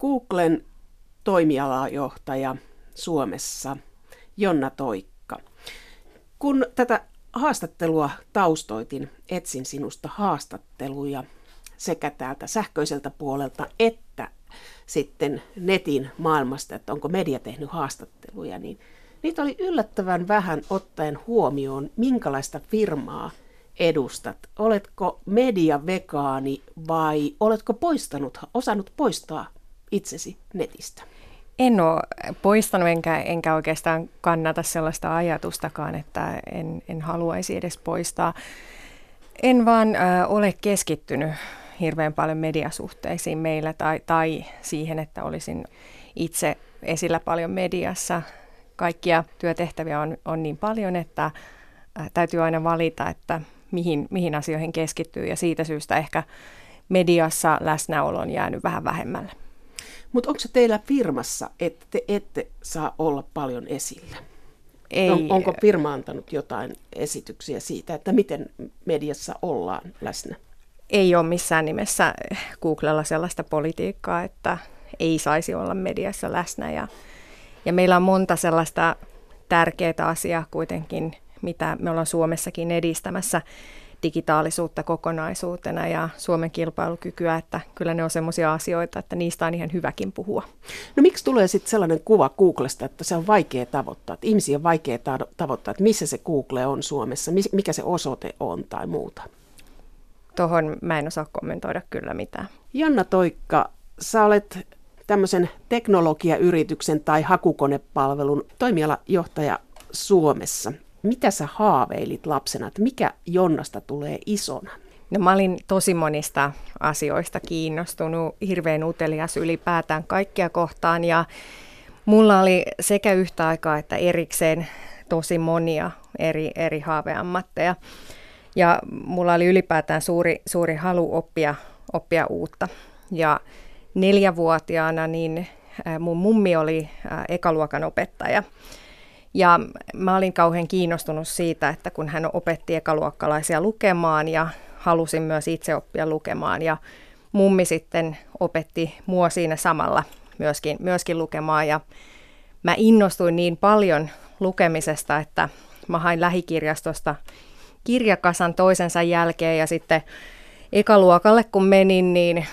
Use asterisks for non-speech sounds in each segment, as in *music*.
Googlen toimialajohtaja Suomessa Jonna Toikka. Kun tätä haastattelua taustoitin, etsin sinusta haastatteluja sekä täältä sähköiseltä puolelta että sitten netin maailmasta, että onko media tehnyt haastatteluja, niin niitä oli yllättävän vähän ottaen huomioon, minkälaista firmaa edustat. Oletko mediavegaani vai oletko poistanut, osannut poistaa itsesi netistä? En ole poistanut enkä, enkä oikeastaan kannata sellaista ajatustakaan, että en, en haluaisi edes poistaa. En vaan äh, ole keskittynyt hirveän paljon mediasuhteisiin meillä tai, tai siihen, että olisin itse esillä paljon mediassa. Kaikkia työtehtäviä on, on niin paljon, että äh, täytyy aina valita, että mihin, mihin asioihin keskittyy ja siitä syystä ehkä mediassa läsnäolo on jäänyt vähän vähemmälle. Mutta onko se teillä firmassa, että te ette saa olla paljon esillä? Ei. On, onko firma antanut jotain esityksiä siitä, että miten mediassa ollaan läsnä? Ei ole missään nimessä Googlella sellaista politiikkaa, että ei saisi olla mediassa läsnä. Ja, ja meillä on monta sellaista tärkeää asiaa kuitenkin, mitä me ollaan Suomessakin edistämässä digitaalisuutta kokonaisuutena ja Suomen kilpailukykyä, että kyllä ne on sellaisia asioita, että niistä on ihan hyväkin puhua. No miksi tulee sitten sellainen kuva Googlesta, että se on vaikea tavoittaa, että ihmisiä on vaikea tavoittaa, että missä se Google on Suomessa, mikä se osoite on tai muuta? Tuohon mä en osaa kommentoida kyllä mitään. Janna Toikka, sä olet tämmöisen teknologiayrityksen tai hakukonepalvelun toimialajohtaja Suomessa. Mitä sä haaveilit lapsena, että mikä Jonnasta tulee isona? No mä olin tosi monista asioista kiinnostunut, hirveän utelias ylipäätään kaikkia kohtaan ja mulla oli sekä yhtä aikaa että erikseen tosi monia eri, eri haaveammatteja. Ja mulla oli ylipäätään suuri, suuri halu oppia, oppia uutta. Ja neljävuotiaana niin mun mummi oli ekaluokan opettaja. Ja mä olin kauhean kiinnostunut siitä, että kun hän opetti ekaluokkalaisia lukemaan ja halusin myös itse oppia lukemaan. Ja mummi sitten opetti mua siinä samalla myöskin, myöskin lukemaan. Ja mä innostuin niin paljon lukemisesta, että mä hain lähikirjastosta kirjakasan toisensa jälkeen ja sitten ekaluokalle kun menin, niin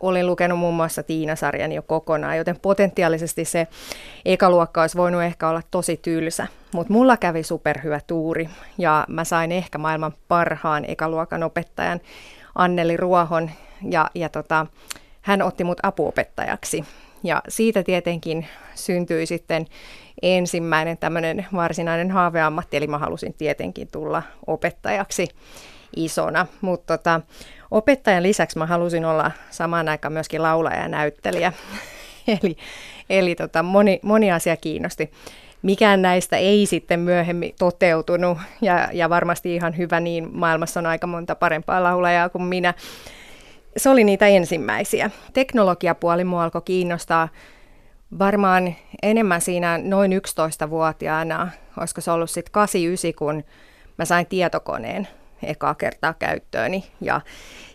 olin lukenut muun muassa Tiina-sarjan jo kokonaan, joten potentiaalisesti se ekaluokka olisi voinut ehkä olla tosi tylsä. Mutta mulla kävi superhyvä tuuri ja mä sain ehkä maailman parhaan ekaluokan opettajan Anneli Ruohon ja, ja tota, hän otti mut apuopettajaksi. Ja siitä tietenkin syntyi sitten ensimmäinen tämmöinen varsinainen haaveammatti, eli mä halusin tietenkin tulla opettajaksi isona. Mutta tota, opettajan lisäksi mä halusin olla samaan aikaan myöskin laulaja ja näyttelijä. *laughs* eli eli tota, moni, moni asia kiinnosti. Mikään näistä ei sitten myöhemmin toteutunut ja, ja varmasti ihan hyvä niin, maailmassa on aika monta parempaa laulajaa kuin minä. Se oli niitä ensimmäisiä. Teknologiapuoli mua alkoi kiinnostaa varmaan enemmän siinä noin 11-vuotiaana, olisiko se ollut sitten 89, kun mä sain tietokoneen ekaa kertaa käyttööni. Ja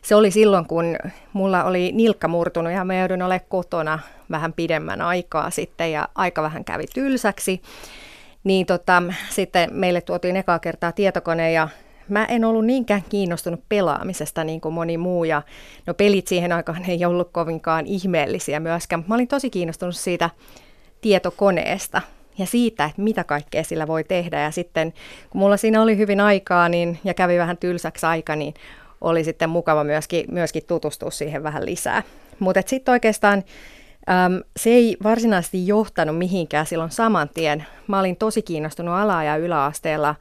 se oli silloin, kun mulla oli nilkka murtunut ja mä joudun olemaan kotona vähän pidemmän aikaa sitten ja aika vähän kävi tylsäksi. Niin tota, sitten meille tuotiin ekaa kertaa tietokone ja mä en ollut niinkään kiinnostunut pelaamisesta niin kuin moni muu ja no pelit siihen aikaan ei ollut kovinkaan ihmeellisiä myöskään. Mä olin tosi kiinnostunut siitä tietokoneesta ja siitä, että mitä kaikkea sillä voi tehdä. Ja sitten kun mulla siinä oli hyvin aikaa niin, ja kävi vähän tylsäksi aika, niin oli sitten mukava myöskin, myöskin tutustua siihen vähän lisää. Mutta sitten oikeastaan äm, se ei varsinaisesti johtanut mihinkään silloin saman tien. Mä olin tosi kiinnostunut ala- ja yläasteella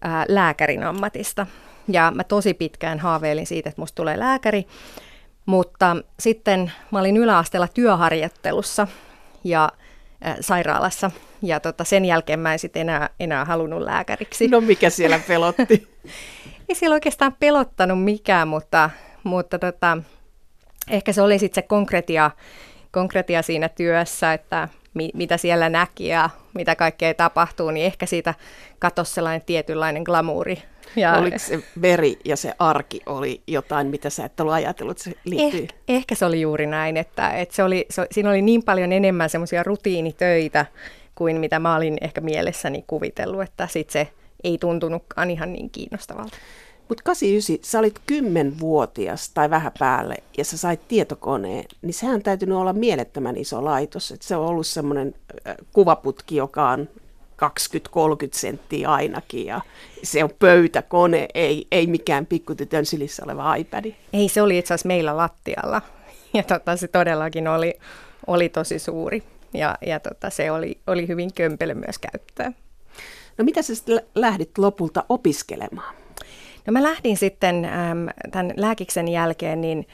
ää, lääkärin ammatista. Ja mä tosi pitkään haaveilin siitä, että musta tulee lääkäri. Mutta sitten mä olin yläasteella työharjoittelussa ja sairaalassa. Ja tota, sen jälkeen mä en sitten enää, enää halunnut lääkäriksi. No mikä siellä pelotti? *laughs* Ei siellä oikeastaan pelottanut mikään, mutta, mutta tota, ehkä se oli sitten se konkretia, konkretia siinä työssä, että mi, mitä siellä näki ja mitä kaikkea tapahtuu, niin ehkä siitä katosi sellainen tietynlainen glamuuri Ja... Oliko se veri ja se arki oli jotain, mitä sä et ollut ajatellut, se liittyy? Eh, ehkä se oli juuri näin, että, että se oli, se, siinä oli niin paljon enemmän semmoisia rutiinitöitä kuin mitä mä olin ehkä mielessäni kuvitellut, että sit se ei tuntunutkaan ihan niin kiinnostavalta. Mutta 89, sä olit kymmenvuotias tai vähän päälle ja sä sait tietokoneen, niin sehän täytynyt olla mielettömän iso laitos. Et se on ollut semmoinen kuvaputki, joka on 20-30 senttiä ainakin ja se on pöytäkone, ei, ei mikään pikkutytön sylissä oleva iPad. Ei, se oli itse asiassa meillä lattialla ja tota, se todellakin oli, oli tosi suuri ja, ja tota, se oli, oli hyvin kömpelö myös käyttää. No mitä sä sitten lähdit lopulta opiskelemaan? No mä lähdin sitten äm, tämän lääkiksen jälkeen, niin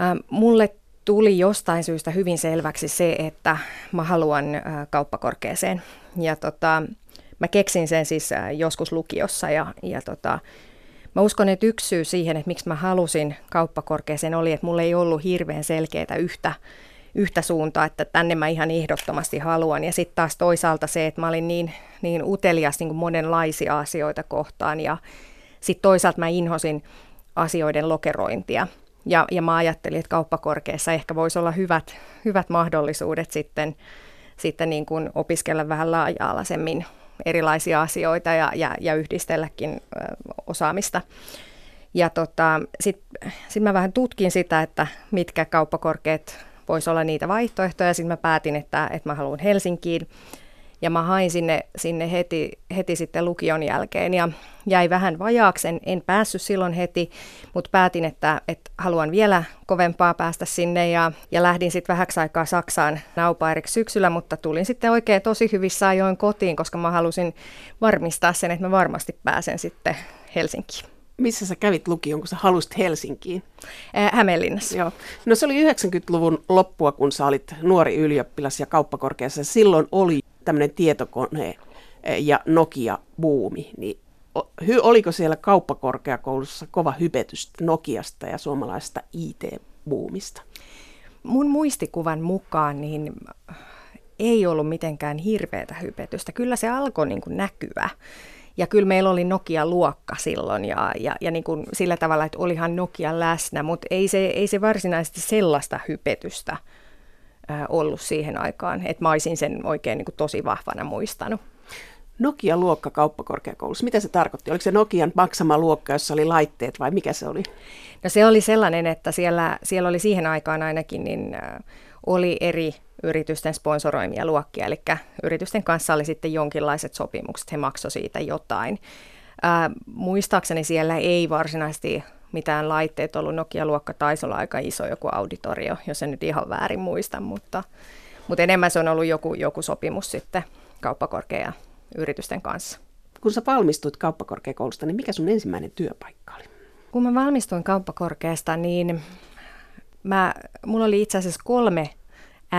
äm, mulle tuli jostain syystä hyvin selväksi se, että mä haluan ä, kauppakorkeeseen. Ja tota, mä keksin sen siis ä, joskus lukiossa ja, ja tota, mä uskon, että yksi syy siihen, että miksi mä halusin kauppakorkeeseen oli, että mulla ei ollut hirveän selkeää yhtä yhtä suuntaa, että tänne mä ihan ehdottomasti haluan. Ja sitten taas toisaalta se, että mä olin niin, niin utelias niin kuin monenlaisia asioita kohtaan ja sitten toisaalta mä inhosin asioiden lokerointia. Ja, ja mä ajattelin, että kauppakorkeassa ehkä voisi olla hyvät, hyvät mahdollisuudet sitten, sitten niin kuin opiskella vähän laaja-alaisemmin erilaisia asioita ja, ja, ja yhdistelläkin osaamista. Ja tota, sitten sit mä vähän tutkin sitä, että mitkä kauppakorkeat voisi olla niitä vaihtoehtoja. Sitten mä päätin, että, että mä haluan Helsinkiin. Ja mä hain sinne, sinne heti, heti sitten lukion jälkeen ja jäi vähän vajaaksi. En, en päässyt silloin heti, mutta päätin, että, että haluan vielä kovempaa päästä sinne ja, ja lähdin sitten vähäksi aikaa Saksaan naupairiksi syksyllä, mutta tulin sitten oikein tosi hyvissä ajoin kotiin, koska mä halusin varmistaa sen, että mä varmasti pääsen sitten Helsinkiin. Missä sä kävit lukion, kun sä halusit Helsinkiin? Hämeenlinnassa. Joo. No se oli 90-luvun loppua, kun sä olit nuori ylioppilas ja kauppakorkeassa. Silloin oli tämmöinen tietokone ja Nokia-buumi. Niin oliko siellä kauppakorkeakoulussa kova hypetys Nokiasta ja suomalaisesta IT-buumista? Mun muistikuvan mukaan niin ei ollut mitenkään hirveätä hypetystä. Kyllä se alkoi niin kuin näkyä. Ja kyllä meillä oli Nokia-luokka silloin ja, ja, ja niin kuin sillä tavalla, että olihan Nokia läsnä, mutta ei se, ei se varsinaisesti sellaista hypetystä ollut siihen aikaan, että mä olisin sen oikein niin kuin tosi vahvana muistanut. Nokia-luokka kauppakorkeakoulussa, mitä se tarkoitti? Oliko se Nokian maksama luokka, jossa oli laitteet vai mikä se oli? No se oli sellainen, että siellä, siellä oli siihen aikaan ainakin, niin oli eri yritysten sponsoroimia luokkia, eli yritysten kanssa oli sitten jonkinlaiset sopimukset, he maksoivat siitä jotain. Ää, muistaakseni siellä ei varsinaisesti mitään laitteet ollut, Nokia-luokka taisi olla aika iso joku auditorio, jos en nyt ihan väärin muista, mutta, mutta enemmän se on ollut joku, joku sopimus sitten kauppakorkea yritysten kanssa. Kun sä valmistuit kauppakorkeakoulusta, niin mikä sun ensimmäinen työpaikka oli? Kun mä valmistuin kauppakorkeasta, niin mä, mulla oli itse asiassa kolme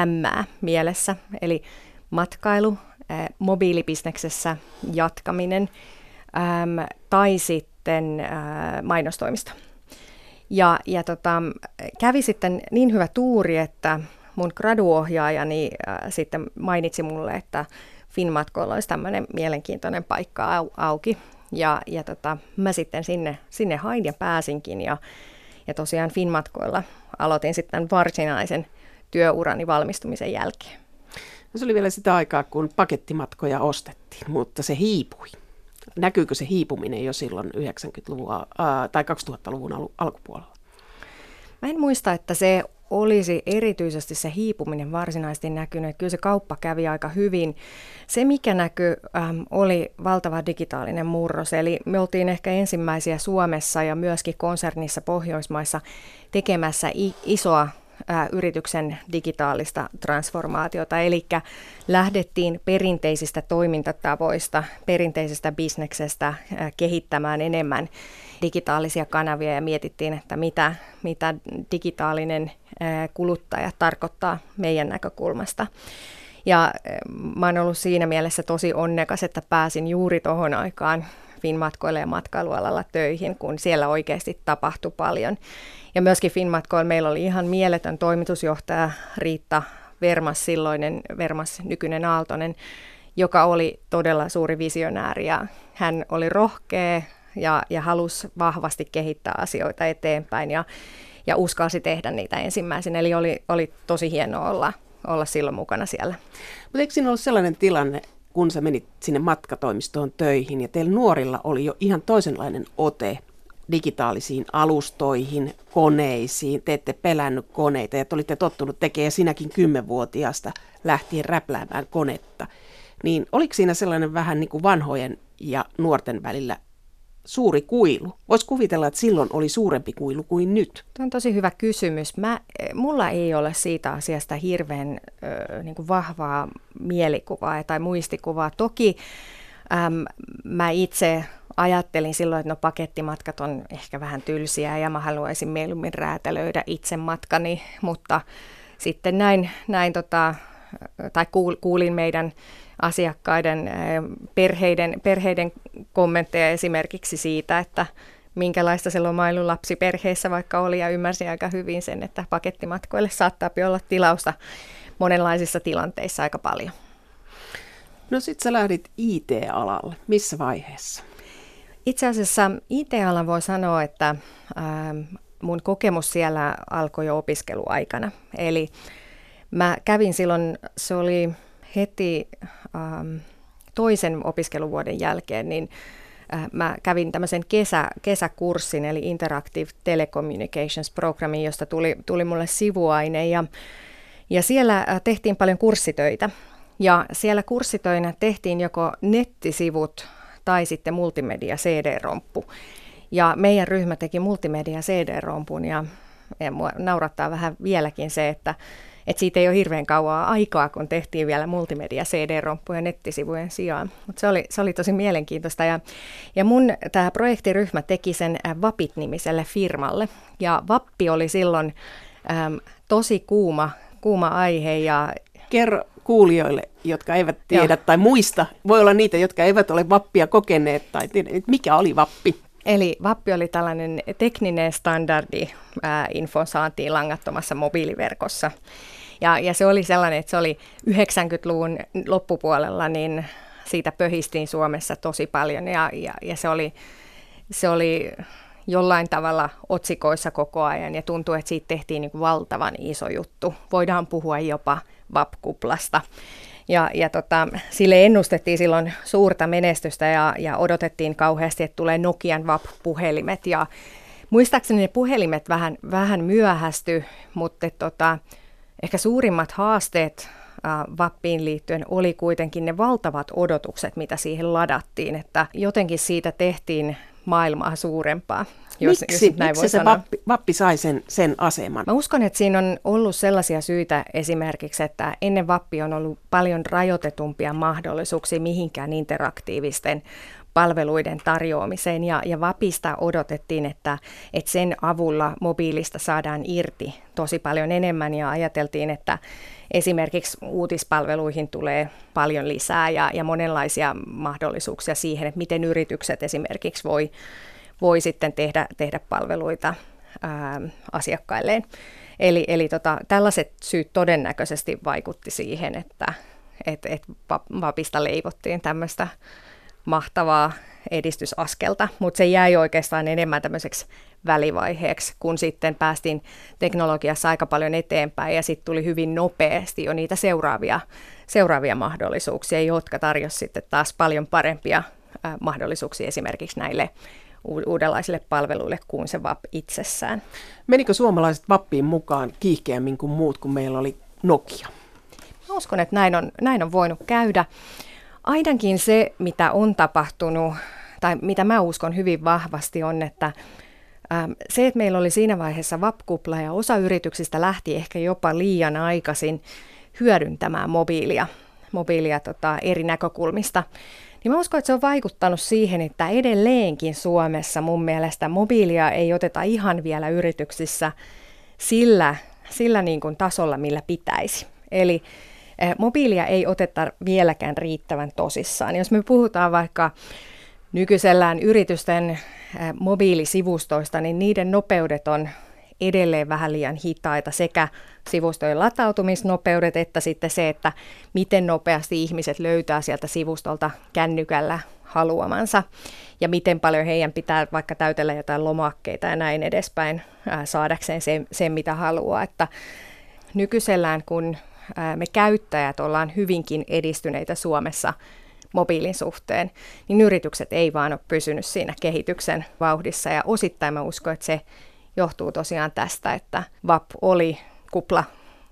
M mielessä, eli matkailu, ää, mobiilibisneksessä jatkaminen äm, tai sitten ää, mainostoimisto. Ja, ja tota, kävi sitten niin hyvä tuuri, että mun graduohjaajani ää, sitten mainitsi mulle, että Finmatkoilla olisi tämmöinen mielenkiintoinen paikka au, auki. Ja, ja tota, mä sitten sinne, sinne hain ja pääsinkin ja, ja tosiaan Finmatkoilla aloitin sitten varsinaisen työurani valmistumisen jälkeen. No se oli vielä sitä aikaa, kun pakettimatkoja ostettiin, mutta se hiipui. Näkyykö se hiipuminen jo silloin 90-luvun ää, tai 2000-luvun al- alkupuolella? Mä en muista, että se olisi erityisesti se hiipuminen varsinaisesti näkynyt. Kyllä se kauppa kävi aika hyvin. Se, mikä näkyi, ähm, oli valtava digitaalinen murros. Eli me oltiin ehkä ensimmäisiä Suomessa ja myöskin konsernissa Pohjoismaissa tekemässä i- isoa yrityksen digitaalista transformaatiota, eli lähdettiin perinteisistä toimintatavoista, perinteisestä bisneksestä kehittämään enemmän digitaalisia kanavia ja mietittiin, että mitä, mitä digitaalinen kuluttaja tarkoittaa meidän näkökulmasta. Ja mä oon ollut siinä mielessä tosi onnekas, että pääsin juuri tuohon aikaan Finmatkoille ja matkailualalla töihin, kun siellä oikeasti tapahtui paljon. Ja myöskin Finmatkoilla meillä oli ihan mieletön toimitusjohtaja Riitta Vermas, silloinen Vermas, nykyinen Aaltonen, joka oli todella suuri visionääri ja hän oli rohkea, ja, ja halusi vahvasti kehittää asioita eteenpäin ja, ja uskalsi tehdä niitä ensimmäisenä. Eli oli, oli tosi hienoa olla, olla silloin mukana siellä. Mutta eikö siinä ollut sellainen tilanne, kun sä menit sinne matkatoimistoon töihin ja teillä nuorilla oli jo ihan toisenlainen ote digitaalisiin alustoihin, koneisiin, te ette pelännyt koneita ja te olitte tottunut tekemään sinäkin kymmenvuotiaasta lähtien räpläämään konetta. Niin oliko siinä sellainen vähän niin kuin vanhojen ja nuorten välillä suuri kuilu? Voisi kuvitella, että silloin oli suurempi kuilu kuin nyt. Tuo on tosi hyvä kysymys. Mä, mulla ei ole siitä asiasta hirveän ö, niin kuin vahvaa mielikuvaa tai muistikuvaa. Toki äm, mä itse ajattelin silloin, että no pakettimatkat on ehkä vähän tylsiä ja mä haluaisin mieluummin räätälöidä itse matkani, mutta sitten näin, näin tota, tai kuulin meidän asiakkaiden perheiden, perheiden kommentteja esimerkiksi siitä, että minkälaista se lomailu lapsiperheessä vaikka oli ja ymmärsin aika hyvin sen, että pakettimatkoille saattaa olla tilausta monenlaisissa tilanteissa aika paljon. No sit sä lähdit IT-alalle. Missä vaiheessa? Itse asiassa IT-ala voi sanoa, että ähm, mun kokemus siellä alkoi jo opiskeluaikana. Eli mä kävin silloin, se oli heti ähm, toisen opiskeluvuoden jälkeen, niin äh, mä kävin tämmöisen kesä, kesäkurssin, eli Interactive Telecommunications Programmin, josta tuli, tuli mulle sivuaine. Ja, ja siellä äh, tehtiin paljon kurssitöitä. Ja siellä kurssitöinä tehtiin joko nettisivut tai sitten multimedia CD-romppu. Ja meidän ryhmä teki multimedia CD-rompun ja, ja mua naurattaa vähän vieläkin se, että, että siitä ei ole hirveän kauaa aikaa, kun tehtiin vielä multimedia CD-romppuja nettisivujen sijaan. Mutta se oli, se oli tosi mielenkiintoista. Ja, ja mun tämä projektiryhmä teki sen Vapit-nimiselle firmalle. Ja Vappi oli silloin äm, tosi kuuma, kuuma aihe. Ja, Kerro kuulijoille, jotka eivät tiedä Joo. tai muista. Voi olla niitä, jotka eivät ole vappia kokeneet tai tiedä, mikä oli vappi. Eli Vappi oli tällainen tekninen standardi ää, infon saantiin langattomassa mobiiliverkossa. Ja, ja se oli sellainen, että se oli 90-luvun loppupuolella, niin siitä pöhistiin Suomessa tosi paljon ja, ja, ja se, oli, se oli jollain tavalla otsikoissa koko ajan ja tuntuu, että siitä tehtiin niin valtavan iso juttu. Voidaan puhua jopa VAP-kuplasta. Ja, ja tota, sille ennustettiin silloin suurta menestystä ja, ja odotettiin kauheasti, että tulee Nokian VAP-puhelimet. Ja muistaakseni ne puhelimet vähän, vähän myöhästy, mutta tota, ehkä suurimmat haasteet Vappiin liittyen oli kuitenkin ne valtavat odotukset, mitä siihen ladattiin, että jotenkin siitä tehtiin maailmaa suurempaa. Jos, miksi jos näin miksi voi se sanoa. vappi, vappi sai sen, sen aseman? Mä uskon, että siinä on ollut sellaisia syitä esimerkiksi, että ennen vappi on ollut paljon rajoitetumpia mahdollisuuksia mihinkään interaktiivisten palveluiden tarjoamiseen ja, ja VAPista odotettiin, että, että sen avulla mobiilista saadaan irti tosi paljon enemmän ja ajateltiin, että esimerkiksi uutispalveluihin tulee paljon lisää ja, ja monenlaisia mahdollisuuksia siihen, että miten yritykset esimerkiksi voi, voi sitten tehdä, tehdä palveluita ää, asiakkailleen. Eli, eli tota, tällaiset syyt todennäköisesti vaikutti siihen, että et, et Vapista leivottiin tämmöistä mahtavaa edistysaskelta, mutta se jäi oikeastaan enemmän tämmöiseksi välivaiheeksi, kun sitten päästiin teknologiassa aika paljon eteenpäin ja sitten tuli hyvin nopeasti jo niitä seuraavia, seuraavia mahdollisuuksia, jotka tarjosivat sitten taas paljon parempia äh, mahdollisuuksia esimerkiksi näille uudenlaisille palveluille kuin se VAP itsessään. Menikö suomalaiset VAPpiin mukaan kiihkeämmin kuin muut, kun meillä oli Nokia? Mä uskon, että näin on, näin on voinut käydä. Ainakin se, mitä on tapahtunut, tai mitä mä uskon hyvin vahvasti, on, että ähm, se, että meillä oli siinä vaiheessa vapkupla ja osa yrityksistä lähti ehkä jopa liian aikaisin hyödyntämään mobiilia, mobiilia tota, eri näkökulmista, niin mä uskon, että se on vaikuttanut siihen, että edelleenkin Suomessa mun mielestä mobiilia ei oteta ihan vielä yrityksissä sillä, sillä niin kuin tasolla, millä pitäisi. Eli mobiilia ei oteta vieläkään riittävän tosissaan. Jos me puhutaan vaikka nykyisellään yritysten eh, mobiilisivustoista, niin niiden nopeudet on edelleen vähän liian hitaita sekä sivustojen latautumisnopeudet että sitten se, että miten nopeasti ihmiset löytää sieltä sivustolta kännykällä haluamansa ja miten paljon heidän pitää vaikka täytellä jotain lomakkeita ja näin edespäin ää, saadakseen sen, sen, mitä haluaa. Että nykyisellään, kun me käyttäjät ollaan hyvinkin edistyneitä Suomessa mobiilin suhteen, niin yritykset ei vaan ole pysynyt siinä kehityksen vauhdissa. Ja osittain mä uskon, että se johtuu tosiaan tästä, että VAP oli kupla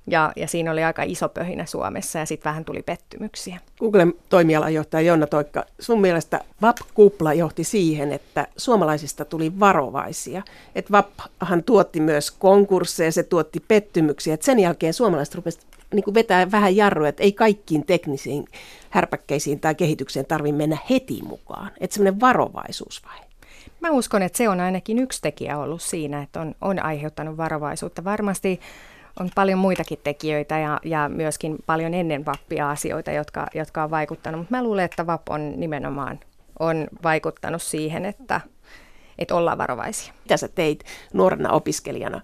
ja, ja siinä oli aika iso pöhinä Suomessa ja sitten vähän tuli pettymyksiä. Googlen toimialajohtaja Jonna Toikka, sun mielestä VAP-kupla johti siihen, että suomalaisista tuli varovaisia. Että VAPhan tuotti myös konkursseja, se tuotti pettymyksiä. Et sen jälkeen suomalaiset rupesivat niin vetää vähän jarruja, että ei kaikkiin teknisiin härpäkkeisiin tai kehitykseen tarvitse mennä heti mukaan. Että semmoinen varovaisuus vai? Mä uskon, että se on ainakin yksi tekijä ollut siinä, että on, on aiheuttanut varovaisuutta. Varmasti on paljon muitakin tekijöitä ja, ja myöskin paljon ennen vappia asioita, jotka, jotka on vaikuttanut. Mutta mä luulen, että VAP on nimenomaan on vaikuttanut siihen, että, että ollaan varovaisia. Mitä sä teit nuorena opiskelijana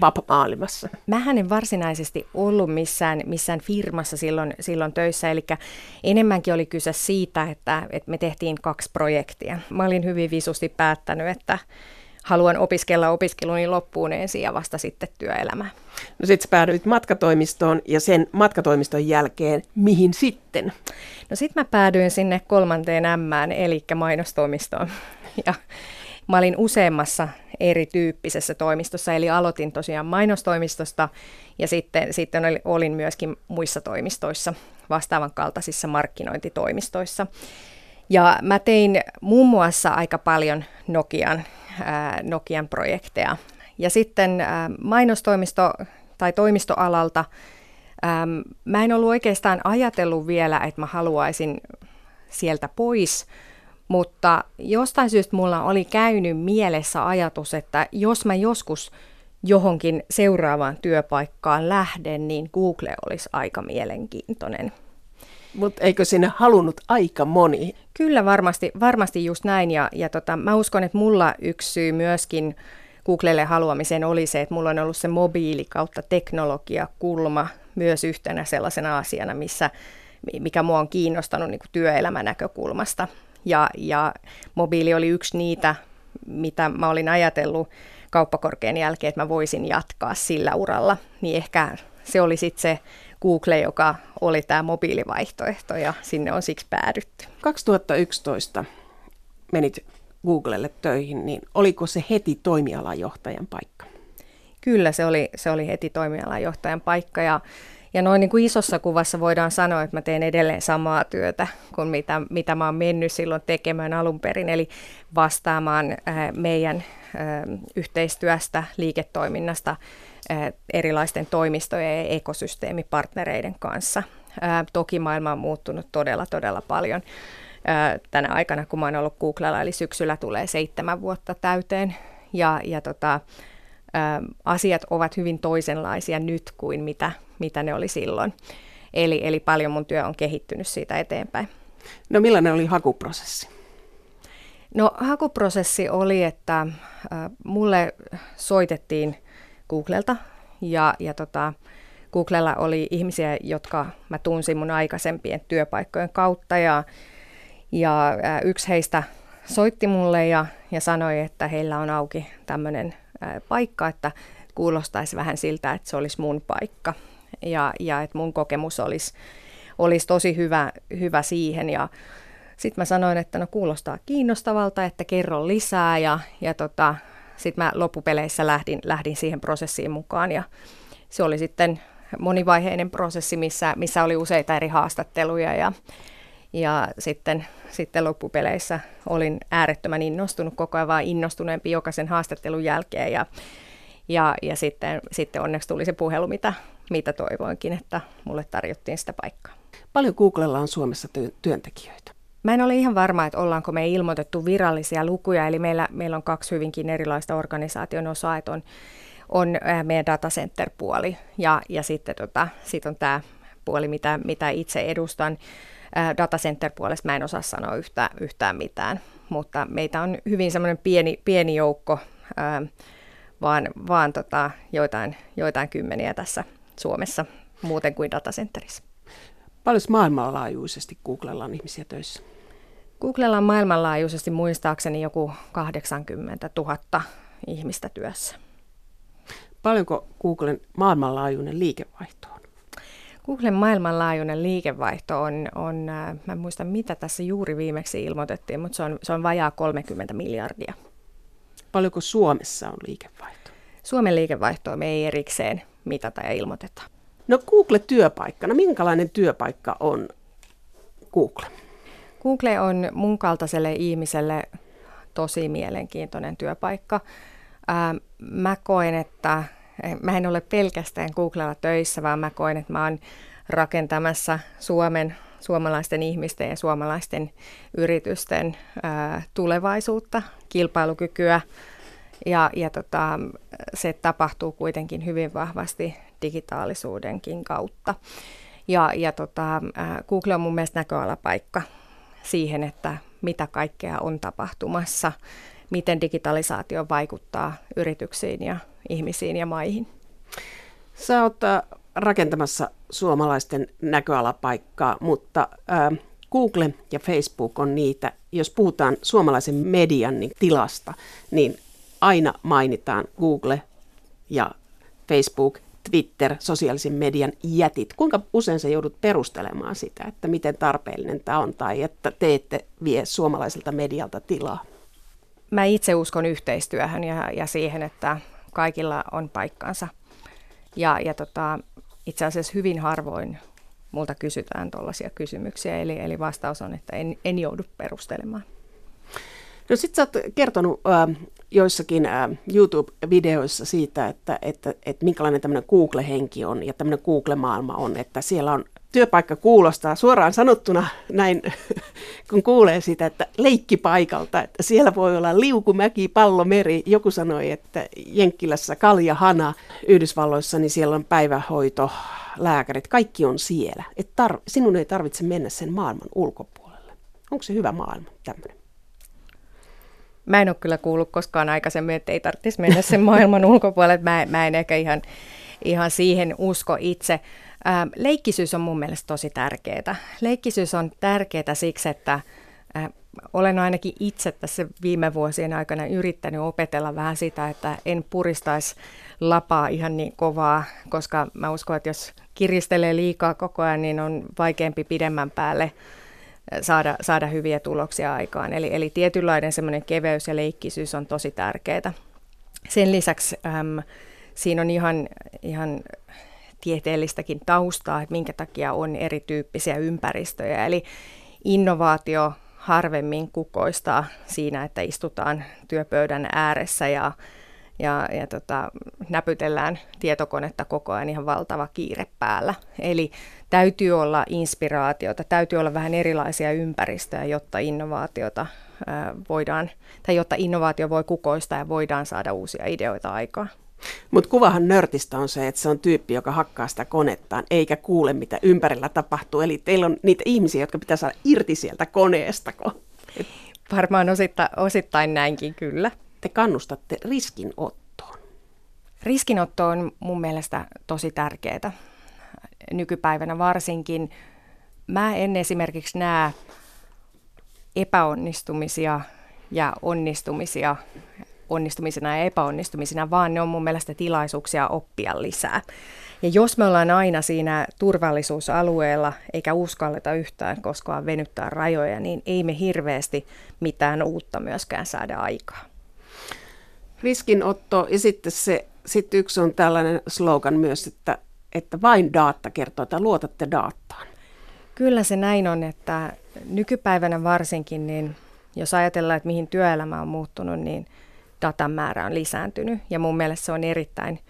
VAP-maailmassa? Mähän en varsinaisesti ollut missään, missään firmassa silloin, silloin töissä, eli enemmänkin oli kyse siitä, että, että me tehtiin kaksi projektia. Mä olin hyvin visusti päättänyt, että haluan opiskella opiskeluni loppuun ensin ja vasta sitten työelämään. No sit sä päädyit matkatoimistoon ja sen matkatoimiston jälkeen mihin sitten? No sit mä päädyin sinne kolmanteen M, eli mainostoimistoon. *laughs* Ja mä olin useammassa erityyppisessä toimistossa, eli aloitin tosiaan mainostoimistosta ja sitten, sitten olin myöskin muissa toimistoissa, vastaavan kaltaisissa markkinointitoimistoissa. Ja mä tein muun muassa aika paljon Nokian Nokian projekteja. Ja sitten mainostoimisto tai toimistoalalta mä en ollut oikeastaan ajatellut vielä, että mä haluaisin sieltä pois, mutta jostain syystä mulla oli käynyt mielessä ajatus, että jos mä joskus johonkin seuraavaan työpaikkaan lähden, niin Google olisi aika mielenkiintoinen. Mutta eikö sinne halunnut aika moni? Kyllä varmasti, varmasti just näin. Ja, ja tota, mä uskon, että mulla yksi syy myöskin Googlelle haluamiseen oli se, että mulla on ollut se mobiili kautta teknologiakulma myös yhtenä sellaisena asiana, missä, mikä mua on kiinnostanut niin työelämän näkökulmasta. Ja, ja mobiili oli yksi niitä, mitä mä olin ajatellut kauppakorkean jälkeen, että mä voisin jatkaa sillä uralla. Niin ehkä se oli sitten se Google, joka oli tämä mobiilivaihtoehto ja sinne on siksi päädytty. 2011 menit Googlelle töihin, niin oliko se heti toimialajohtajan paikka? Kyllä, se oli, se oli heti toimialajohtajan paikka ja, ja noin niin kuin isossa kuvassa voidaan sanoa, että mä teen edelleen samaa työtä kuin mitä, mitä mä oon mennyt silloin tekemään alun perin, eli vastaamaan äh, meidän äh, yhteistyöstä, liiketoiminnasta erilaisten toimistojen ja ekosysteemipartnereiden kanssa. Toki maailma on muuttunut todella, todella paljon tänä aikana, kun mä oon ollut Googlella, eli syksyllä tulee seitsemän vuotta täyteen. Ja, ja tota, asiat ovat hyvin toisenlaisia nyt kuin mitä, mitä ne oli silloin. Eli, eli paljon mun työ on kehittynyt siitä eteenpäin. No millainen oli hakuprosessi? No hakuprosessi oli, että äh, mulle soitettiin Googlelta. Ja, ja tota, Googlella oli ihmisiä, jotka mä tunsin mun aikaisempien työpaikkojen kautta. Ja, ja yksi heistä soitti mulle ja, ja sanoi, että heillä on auki tämmöinen paikka, että kuulostaisi vähän siltä, että se olisi mun paikka. Ja, ja että mun kokemus olisi, olisi tosi hyvä, hyvä siihen. Ja sitten mä sanoin, että no kuulostaa kiinnostavalta, että kerro lisää. Ja, ja tota, sitten mä loppupeleissä lähdin, lähdin siihen prosessiin mukaan ja se oli sitten monivaiheinen prosessi, missä, missä oli useita eri haastatteluja ja, ja sitten, sitten loppupeleissä olin äärettömän innostunut, koko ajan vaan innostuneempi jokaisen haastattelun jälkeen ja, ja, ja sitten, sitten onneksi tuli se puhelu, mitä, mitä toivoinkin, että mulle tarjottiin sitä paikkaa. Paljon Googlella on Suomessa työntekijöitä? Mä en ole ihan varma, että ollaanko me ilmoitettu virallisia lukuja, eli meillä, meillä on kaksi hyvinkin erilaista organisaation osaa, että on, on meidän datacenter-puoli ja, ja sitten tota, sit on tämä puoli, mitä, mitä itse edustan. Datacenter-puolesta mä en osaa sanoa yhtä, yhtään mitään, mutta meitä on hyvin semmoinen pieni, pieni joukko, ää, vaan, vaan tota, joitain, joitain kymmeniä tässä Suomessa muuten kuin datacenterissa. Paljon maailmanlaajuisesti Googlella on ihmisiä töissä? Googlella on maailmanlaajuisesti muistaakseni joku 80 000 ihmistä työssä. Paljonko Googlen maailmanlaajuinen liikevaihto on? Googlen maailmanlaajuinen liikevaihto on, on äh, mä en muista mitä tässä juuri viimeksi ilmoitettiin, mutta se on, se on vajaa 30 miljardia. Paljonko Suomessa on liikevaihto? Suomen liikevaihtoa me ei erikseen mitata ja ilmoiteta. No Google-työpaikkana, minkälainen työpaikka on Google? Google on mun kaltaiselle ihmiselle tosi mielenkiintoinen työpaikka. Ää, mä koen, että mä en ole pelkästään Googlella töissä, vaan mä koen, että mä oon rakentamassa Suomen, suomalaisten ihmisten ja suomalaisten yritysten ää, tulevaisuutta, kilpailukykyä. Ja, ja tota, se tapahtuu kuitenkin hyvin vahvasti digitaalisuudenkin kautta. Ja, ja tota, Google on mun mielestä näköalapaikka siihen, että mitä kaikkea on tapahtumassa, miten digitalisaatio vaikuttaa yrityksiin ja ihmisiin ja maihin. Sä oot rakentamassa suomalaisten näköalapaikkaa, mutta Google ja Facebook on niitä, jos puhutaan suomalaisen median niin tilasta, niin aina mainitaan Google ja Facebook Twitter, sosiaalisen median jätit. Kuinka usein sä joudut perustelemaan sitä, että miten tarpeellinen tämä on tai että te ette vie suomalaiselta medialta tilaa? Mä itse uskon yhteistyöhön ja, ja siihen, että kaikilla on paikkansa. Ja, ja tota, itse asiassa hyvin harvoin multa kysytään tuollaisia kysymyksiä, eli, eli vastaus on, että en, en joudu perustelemaan. No sit sä oot kertonut äh, joissakin YouTube-videoissa siitä, että, että, että minkälainen tämmöinen Google-henki on ja tämmöinen Google-maailma on, että siellä on työpaikka kuulostaa suoraan sanottuna näin, *laughs* kun kuulee sitä, että leikkipaikalta, että siellä voi olla liukumäki, pallo, meri. Joku sanoi, että Jenkkilässä kalja, hana, Yhdysvalloissa, niin siellä on päivähoito, lääkärit, kaikki on siellä. Et tar- sinun ei tarvitse mennä sen maailman ulkopuolelle. Onko se hyvä maailma tämmöinen? Mä en ole kyllä kuullut koskaan aikaisemmin, että ei tarvitsisi mennä sen maailman *laughs* ulkopuolelle. Mä, mä en ehkä ihan, ihan siihen usko itse. Ää, leikkisyys on mun mielestä tosi tärkeää. Leikkisyys on tärkeää siksi, että ää, olen ainakin itse tässä viime vuosien aikana yrittänyt opetella vähän sitä, että en puristaisi lapaa ihan niin kovaa, koska mä uskon, että jos kiristelee liikaa koko ajan, niin on vaikeampi pidemmän päälle saada, saada hyviä tuloksia aikaan. Eli, eli tietynlainen semmoinen keveys ja leikkisyys on tosi tärkeää. Sen lisäksi äm, siinä on ihan, ihan tieteellistäkin taustaa, että minkä takia on erityyppisiä ympäristöjä. Eli innovaatio harvemmin kukoistaa siinä, että istutaan työpöydän ääressä ja ja, ja tota, näpytellään tietokonetta koko ajan ihan valtava kiire päällä. Eli täytyy olla inspiraatiota, täytyy olla vähän erilaisia ympäristöjä, jotta innovaatiota ää, voidaan, tai jotta innovaatio voi kukoista ja voidaan saada uusia ideoita aikaan. Mutta kuvahan nörtistä on se, että se on tyyppi, joka hakkaa sitä konettaan, eikä kuule, mitä ympärillä tapahtuu. Eli teillä on niitä ihmisiä, jotka pitää saada irti sieltä koneesta. Varmaan osittain, osittain näinkin, kyllä te kannustatte riskinottoon? Riskinotto on mun mielestä tosi tärkeää nykypäivänä varsinkin. Mä en esimerkiksi näe epäonnistumisia ja onnistumisia onnistumisena ja epäonnistumisena, vaan ne on mun mielestä tilaisuuksia oppia lisää. Ja jos me ollaan aina siinä turvallisuusalueella eikä uskalleta yhtään koskaan venyttää rajoja, niin ei me hirveästi mitään uutta myöskään saada aikaa riskinotto ja sitten se, sitten yksi on tällainen slogan myös, että, että vain data kertoo, että luotatte dataan. Kyllä se näin on, että nykypäivänä varsinkin, niin jos ajatellaan, että mihin työelämä on muuttunut, niin datan määrä on lisääntynyt. Ja mun mielestä se on erittäin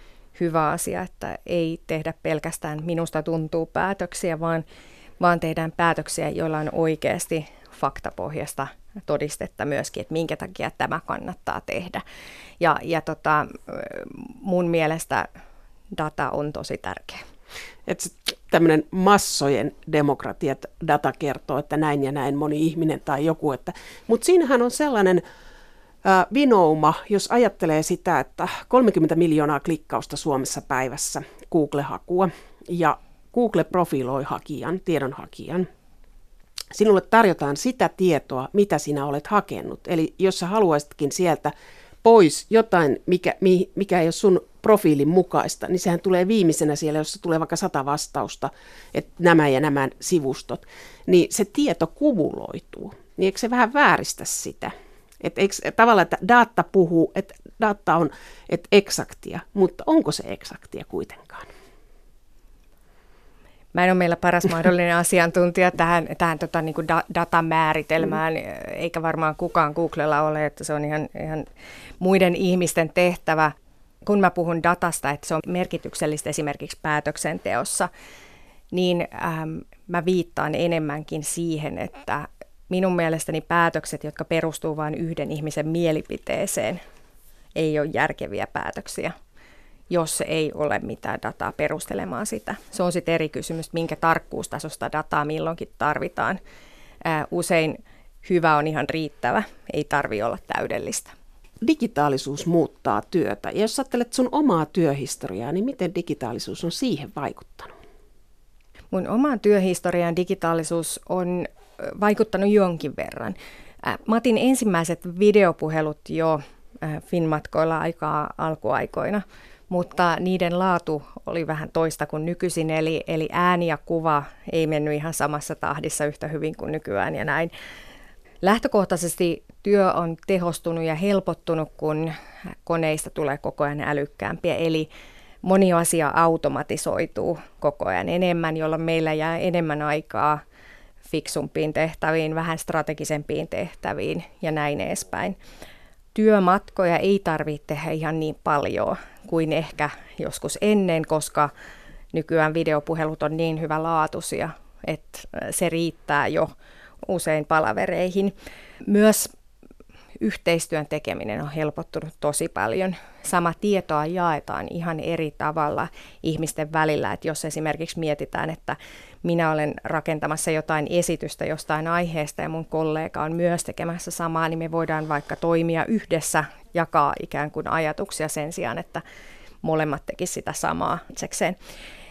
hyvä asia, että ei tehdä pelkästään minusta tuntuu päätöksiä, vaan, vaan tehdään päätöksiä, joilla on oikeasti faktapohjasta todistetta myöskin, että minkä takia tämä kannattaa tehdä. Ja, ja tota, mun mielestä data on tosi tärkeä. Että tämmöinen massojen demokratia, data kertoo, että näin ja näin moni ihminen tai joku. Että, mutta siinähän on sellainen äh, vinouma, jos ajattelee sitä, että 30 miljoonaa klikkausta Suomessa päivässä Google-hakua ja Google profiloi hakijan, tiedonhakijan. Sinulle tarjotaan sitä tietoa, mitä sinä olet hakenut. Eli jos sä haluaisitkin sieltä pois jotain, mikä, mikä ei ole sun profiilin mukaista, niin sehän tulee viimeisenä siellä, jossa tulee vaikka sata vastausta, että nämä ja nämä sivustot, niin se tieto kumuloituu. Niin eikö se vähän vääristä sitä? Että eikö, tavallaan, että data puhuu, että data on että eksaktia, mutta onko se eksaktia kuitenkaan? Mä en ole meillä paras mahdollinen asiantuntija tähän, tähän tota, niin da, datamääritelmään, eikä varmaan kukaan Googlella ole, että se on ihan, ihan muiden ihmisten tehtävä. Kun mä puhun datasta, että se on merkityksellistä esimerkiksi päätöksenteossa, niin ähm, mä viittaan enemmänkin siihen, että minun mielestäni päätökset, jotka perustuu vain yhden ihmisen mielipiteeseen, ei ole järkeviä päätöksiä jos ei ole mitään dataa perustelemaan sitä. Se on sitten eri kysymys, minkä tarkkuustasosta dataa milloinkin tarvitaan. Ää, usein hyvä on ihan riittävä, ei tarvi olla täydellistä. Digitaalisuus muuttaa työtä. Ja jos ajattelet sun omaa työhistoriaa, niin miten digitaalisuus on siihen vaikuttanut? Mun omaan työhistoriaan digitaalisuus on vaikuttanut jonkin verran. Mä otin ensimmäiset videopuhelut jo Finmatkoilla aikaa alkuaikoina mutta niiden laatu oli vähän toista kuin nykyisin, eli, eli ääni ja kuva ei mennyt ihan samassa tahdissa yhtä hyvin kuin nykyään ja näin. Lähtökohtaisesti työ on tehostunut ja helpottunut, kun koneista tulee koko ajan älykkäämpiä, eli moni asia automatisoituu koko ajan enemmän, jolloin meillä jää enemmän aikaa fiksumpiin tehtäviin, vähän strategisempiin tehtäviin ja näin edespäin. Työmatkoja ei tarvitse tehdä ihan niin paljon kuin ehkä joskus ennen, koska nykyään videopuhelut on niin hyvä laatuisia, että se riittää jo usein palavereihin. Myös yhteistyön tekeminen on helpottunut tosi paljon. Sama tietoa jaetaan ihan eri tavalla ihmisten välillä. Että jos esimerkiksi mietitään, että minä olen rakentamassa jotain esitystä jostain aiheesta ja mun kollega on myös tekemässä samaa, niin me voidaan vaikka toimia yhdessä, jakaa ikään kuin ajatuksia sen sijaan, että molemmat tekisivät sitä samaa itsekseen.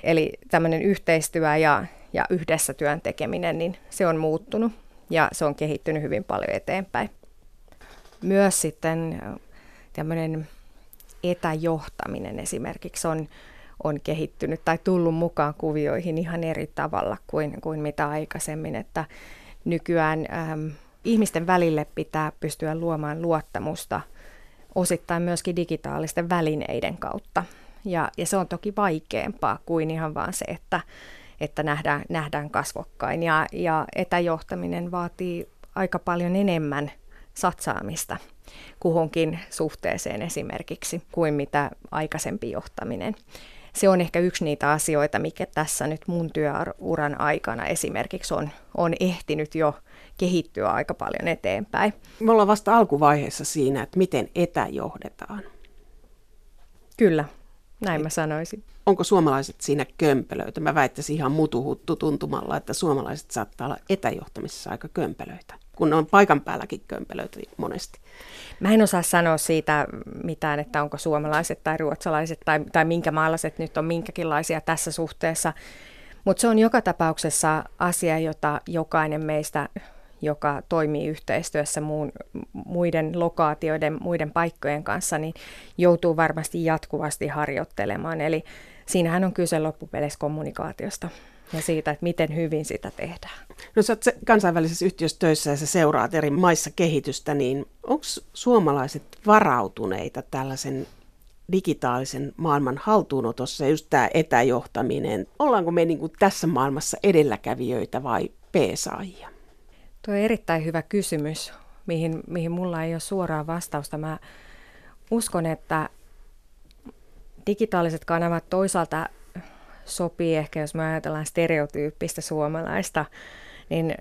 Eli tämmöinen yhteistyö ja, ja yhdessä työn tekeminen, niin se on muuttunut ja se on kehittynyt hyvin paljon eteenpäin. Myös sitten tämmöinen etäjohtaminen esimerkiksi on, on kehittynyt tai tullut mukaan kuvioihin ihan eri tavalla kuin, kuin mitä aikaisemmin, että nykyään ähm, ihmisten välille pitää pystyä luomaan luottamusta osittain myöskin digitaalisten välineiden kautta. Ja, ja se on toki vaikeampaa kuin ihan vaan se, että, että nähdään, nähdään kasvokkain. Ja, ja etäjohtaminen vaatii aika paljon enemmän satsaamista kuhunkin suhteeseen esimerkiksi kuin mitä aikaisempi johtaminen. Se on ehkä yksi niitä asioita, mikä tässä nyt mun työuran aikana esimerkiksi on, on ehtinyt jo kehittyä aika paljon eteenpäin. Me ollaan vasta alkuvaiheessa siinä, että miten etäjohdetaan. Kyllä, näin mä sanoisin. Onko suomalaiset siinä kömpelöitä? Mä väittäisin ihan mutuhuttu tuntumalla, että suomalaiset saattaa olla etäjohtamisessa aika kömpelöitä, kun on paikan päälläkin kömpelöitä monesti. Mä en osaa sanoa siitä mitään, että onko suomalaiset tai ruotsalaiset tai, tai minkä maalaiset nyt on minkäkinlaisia tässä suhteessa. Mutta se on joka tapauksessa asia, jota jokainen meistä joka toimii yhteistyössä muun, muiden lokaatioiden, muiden paikkojen kanssa, niin joutuu varmasti jatkuvasti harjoittelemaan. Eli siinähän on kyse loppupeleissä kommunikaatiosta ja siitä, että miten hyvin sitä tehdään. No sä oot kansainvälisessä yhtiössä töissä ja sä seuraat eri maissa kehitystä, niin onko suomalaiset varautuneita tällaisen digitaalisen maailman haltuunotossa ja just tämä etäjohtaminen? Ollaanko me niin kuin tässä maailmassa edelläkävijöitä vai peesaajia? Tuo on erittäin hyvä kysymys, mihin, mihin mulla ei ole suoraa vastausta. Mä uskon, että digitaaliset kanavat toisaalta sopii ehkä, jos me ajatellaan stereotyyppistä suomalaista, niin,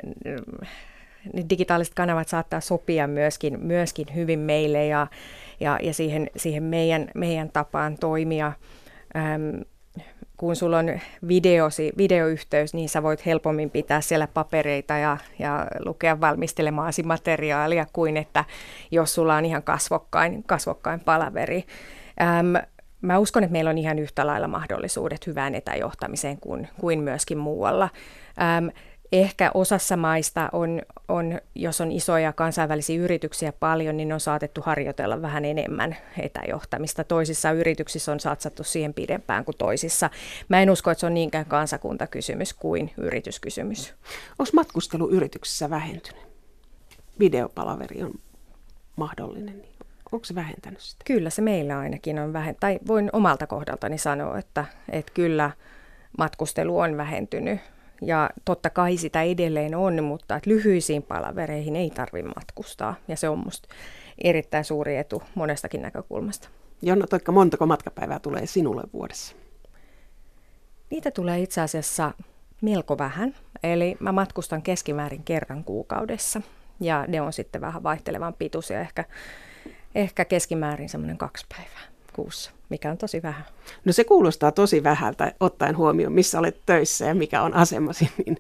niin digitaaliset kanavat saattaa sopia myöskin, myöskin hyvin meille ja, ja, ja siihen, siihen meidän, meidän tapaan toimia. Ähm, kun sulla on videosi, videoyhteys, niin sä voit helpommin pitää siellä papereita ja, ja lukea valmistelemaasi materiaalia kuin että jos sulla on ihan kasvokkain, kasvokkain palaveri. Ähm, mä uskon, että meillä on ihan yhtä lailla mahdollisuudet hyvään etäjohtamiseen kuin, kuin myöskin muualla. Ähm, Ehkä osassa maista on, on, jos on isoja kansainvälisiä yrityksiä paljon, niin on saatettu harjoitella vähän enemmän etäjohtamista. Toisissa yrityksissä on satsattu siihen pidempään kuin toisissa. Mä en usko, että se on niinkään kansakuntakysymys kuin yrityskysymys. Onko matkustelu yrityksissä vähentynyt? Videopalaveri on mahdollinen. Onko se vähentänyt sitä? Kyllä se meillä ainakin on vähentänyt. Tai voin omalta kohdaltani sanoa, että, että kyllä matkustelu on vähentynyt ja totta kai sitä edelleen on, mutta että lyhyisiin palavereihin ei tarvitse matkustaa. Ja se on minusta erittäin suuri etu monestakin näkökulmasta. Jonna Toikka, montako matkapäivää tulee sinulle vuodessa? Niitä tulee itse asiassa melko vähän. Eli mä matkustan keskimäärin kerran kuukaudessa. Ja ne on sitten vähän vaihtelevan pituisia, ehkä, ehkä keskimäärin semmoinen kaksi päivää kuussa, mikä on tosi vähän. No se kuulostaa tosi vähältä, ottaen huomioon, missä olet töissä ja mikä on asemasi, *laughs* niin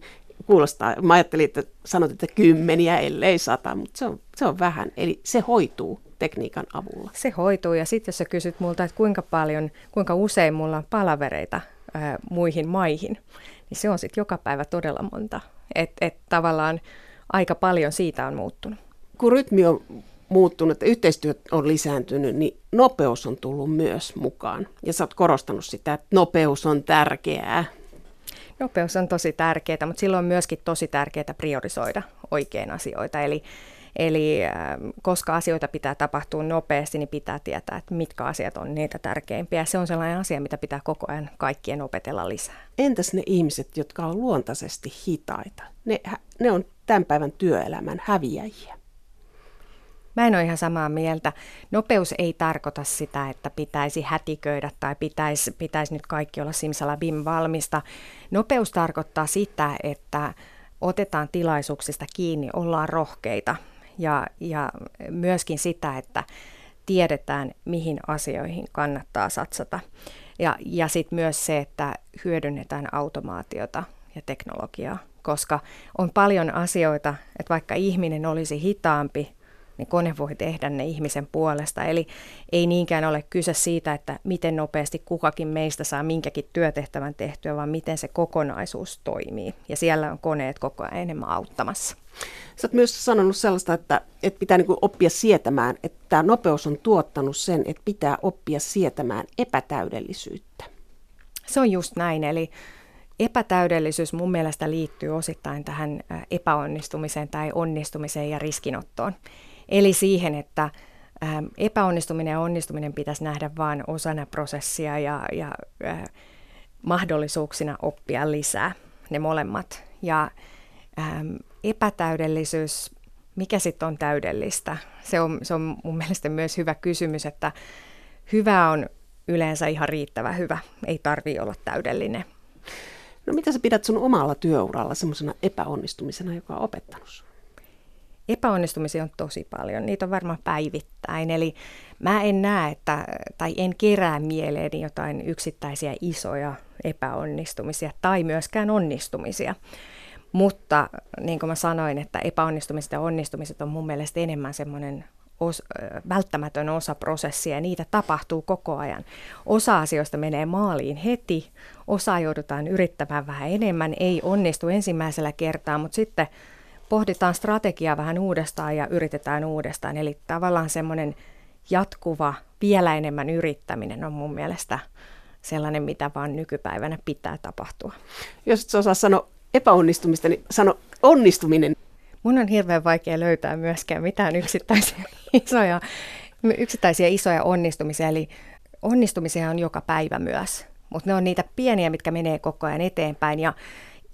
kuulostaa, mä ajattelin, että sanot, että kymmeniä, ellei sata, mutta se on, se on vähän, eli se hoituu tekniikan avulla. Se hoituu ja sitten jos sä kysyt multa, että kuinka paljon, kuinka usein mulla on palavereita ää, muihin maihin, niin se on sitten joka päivä todella monta. Että et tavallaan aika paljon siitä on muuttunut. Kun rytmi on muuttunut, että yhteistyö on lisääntynyt, niin nopeus on tullut myös mukaan. Ja sä oot korostanut sitä, että nopeus on tärkeää. Nopeus on tosi tärkeää, mutta silloin on myöskin tosi tärkeää priorisoida oikein asioita. Eli, eli äh, koska asioita pitää tapahtua nopeasti, niin pitää tietää, että mitkä asiat on niitä tärkeimpiä. Se on sellainen asia, mitä pitää koko ajan kaikkien opetella lisää. Entäs ne ihmiset, jotka on luontaisesti hitaita? Ne, ne on tämän päivän työelämän häviäjiä. Mä en ole ihan samaa mieltä. Nopeus ei tarkoita sitä, että pitäisi hätiköidä tai pitäisi, pitäisi nyt kaikki olla simsalabim valmista. Nopeus tarkoittaa sitä, että otetaan tilaisuuksista kiinni, ollaan rohkeita ja, ja myöskin sitä, että tiedetään, mihin asioihin kannattaa satsata. Ja, ja sitten myös se, että hyödynnetään automaatiota ja teknologiaa, koska on paljon asioita, että vaikka ihminen olisi hitaampi, niin kone voi tehdä ne ihmisen puolesta. Eli ei niinkään ole kyse siitä, että miten nopeasti kukakin meistä saa minkäkin työtehtävän tehtyä, vaan miten se kokonaisuus toimii. Ja siellä on koneet koko ajan enemmän auttamassa. Sä oot myös sanonut sellaista, että, että pitää niin oppia sietämään, että tämä nopeus on tuottanut sen, että pitää oppia sietämään epätäydellisyyttä. Se on just näin, eli epätäydellisyys mun mielestä liittyy osittain tähän epäonnistumiseen tai onnistumiseen ja riskinottoon. Eli siihen, että ähm, epäonnistuminen ja onnistuminen pitäisi nähdä vain osana prosessia ja, ja äh, mahdollisuuksina oppia lisää, ne molemmat. Ja ähm, epätäydellisyys, mikä sitten on täydellistä? Se on, se on mun mielestä myös hyvä kysymys, että hyvä on yleensä ihan riittävä hyvä, ei tarvi olla täydellinen. No mitä sä pidät sun omalla työuralla semmoisena epäonnistumisena, joka on opettanut Epäonnistumisia on tosi paljon, niitä on varmaan päivittäin. Eli mä en näe, että, tai en kerää mieleeni jotain yksittäisiä isoja epäonnistumisia tai myöskään onnistumisia. Mutta niin kuin mä sanoin, että epäonnistumiset ja onnistumiset on mun mielestä enemmän semmoinen os, välttämätön osa prosessia ja niitä tapahtuu koko ajan. Osa asioista menee maaliin heti, osa joudutaan yrittämään vähän enemmän, ei onnistu ensimmäisellä kertaa, mutta sitten pohditaan strategiaa vähän uudestaan ja yritetään uudestaan. Eli tavallaan semmoinen jatkuva, vielä enemmän yrittäminen on mun mielestä sellainen, mitä vaan nykypäivänä pitää tapahtua. Jos et osaa sanoa epäonnistumista, niin sano onnistuminen. Mun on hirveän vaikea löytää myöskään mitään yksittäisiä *laughs* isoja, yksittäisiä isoja onnistumisia. Eli onnistumisia on joka päivä myös, mutta ne on niitä pieniä, mitkä menee koko ajan eteenpäin. Ja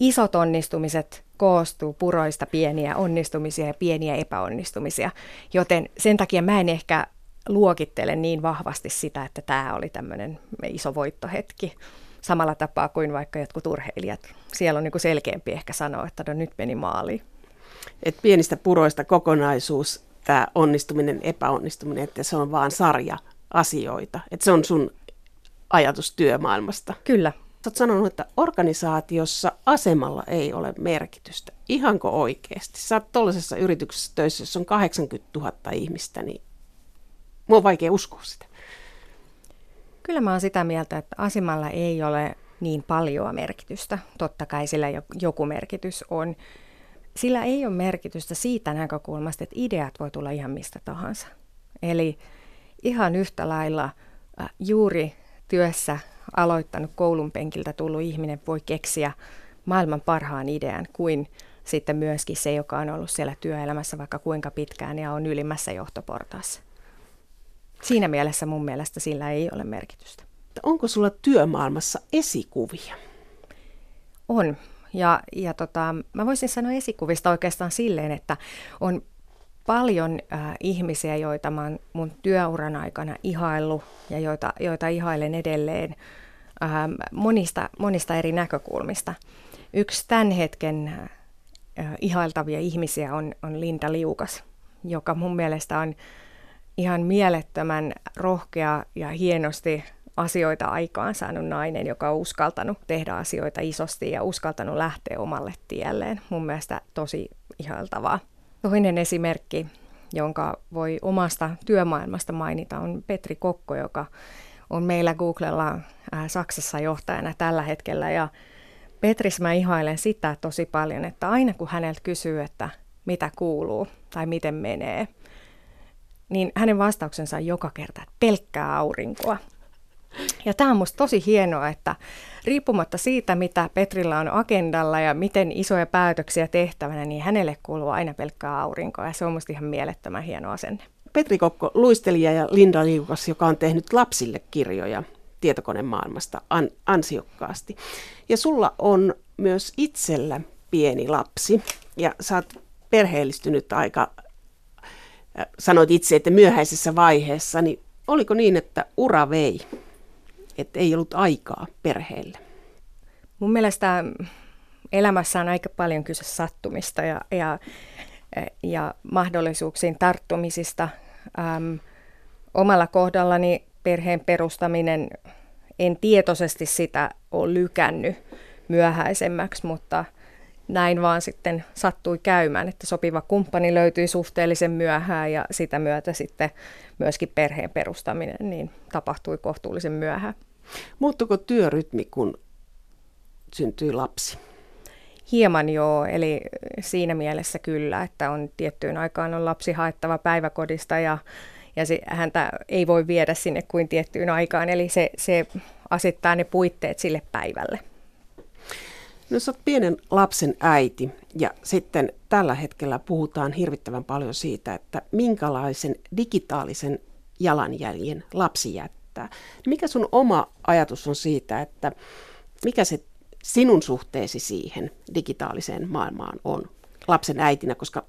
isot onnistumiset koostuu puroista pieniä onnistumisia ja pieniä epäonnistumisia, joten sen takia mä en ehkä luokittele niin vahvasti sitä, että tämä oli tämmöinen iso voittohetki samalla tapaa kuin vaikka jotkut urheilijat. Siellä on niin selkeämpi ehkä sanoa, että no nyt meni maaliin. Et pienistä puroista kokonaisuus, tämä onnistuminen, epäonnistuminen, että se on vaan sarja asioita. Että se on sun ajatus työmaailmasta. Kyllä, Oot sanonut, että organisaatiossa asemalla ei ole merkitystä. Ihanko oikeasti? Sä oot tuollaisessa yrityksessä töissä, jossa on 80 000 ihmistä, niin mua on vaikea uskoa sitä. Kyllä mä oon sitä mieltä, että asemalla ei ole niin paljon merkitystä. Totta kai sillä joku merkitys on. Sillä ei ole merkitystä siitä näkökulmasta, että ideat voi tulla ihan mistä tahansa. Eli ihan yhtä lailla äh, juuri työssä aloittanut koulun penkiltä tullut ihminen voi keksiä maailman parhaan idean kuin sitten myöskin se, joka on ollut siellä työelämässä vaikka kuinka pitkään ja on ylimmässä johtoportaassa. Siinä mielessä mun mielestä sillä ei ole merkitystä. Onko sulla työmaailmassa esikuvia? On. Ja, ja tota, mä voisin sanoa esikuvista oikeastaan silleen, että on paljon äh, ihmisiä, joita mä oon mun työuran aikana ihaillut ja joita, joita ihailen edelleen äh, monista, monista eri näkökulmista. Yksi tämän hetken äh, ihailtavia ihmisiä on, on Linda Liukas, joka mun mielestä on ihan mielettömän rohkea ja hienosti asioita aikaan saanut nainen, joka on uskaltanut tehdä asioita isosti ja uskaltanut lähteä omalle tielleen. Mun mielestä tosi ihailtavaa. Toinen esimerkki, jonka voi omasta työmaailmasta mainita, on Petri Kokko, joka on meillä Googlella äh, Saksassa johtajana tällä hetkellä. Ja Petris mä ihailen sitä tosi paljon, että aina kun häneltä kysyy, että mitä kuuluu tai miten menee, niin hänen vastauksensa on joka kerta, että pelkkää aurinkoa. Ja tämä on minusta tosi hienoa, että riippumatta siitä, mitä Petrillä on agendalla ja miten isoja päätöksiä tehtävänä, niin hänelle kuuluu aina pelkkää aurinkoa ja se on minusta ihan mielettömän hieno asenne. Petri Kokko, luistelija ja Linda Liukas, joka on tehnyt lapsille kirjoja tietokonemaailmasta an- ansiokkaasti. Ja sulla on myös itsellä pieni lapsi ja sä oot perheellistynyt aika, äh, sanoit itse, että myöhäisessä vaiheessa, niin oliko niin, että ura vei? Että ei ollut aikaa perheelle? Mun mielestä elämässä on aika paljon kyse sattumista ja, ja, ja mahdollisuuksiin tarttumisista. Ähm, omalla kohdallani perheen perustaminen, en tietoisesti sitä ole lykännyt myöhäisemmäksi, mutta näin vaan sitten sattui käymään, että sopiva kumppani löytyi suhteellisen myöhään ja sitä myötä sitten myöskin perheen perustaminen niin tapahtui kohtuullisen myöhään. Muuttuko työrytmi, kun syntyi lapsi? Hieman joo, eli siinä mielessä kyllä, että on tiettyyn aikaan on lapsi haettava päiväkodista ja, ja se, häntä ei voi viedä sinne kuin tiettyyn aikaan, eli se, se asettaa ne puitteet sille päivälle. No sä oot pienen lapsen äiti ja sitten tällä hetkellä puhutaan hirvittävän paljon siitä, että minkälaisen digitaalisen jalanjäljen lapsi jättää. Mikä sun oma ajatus on siitä, että mikä se sinun suhteesi siihen digitaaliseen maailmaan on lapsen äitinä, koska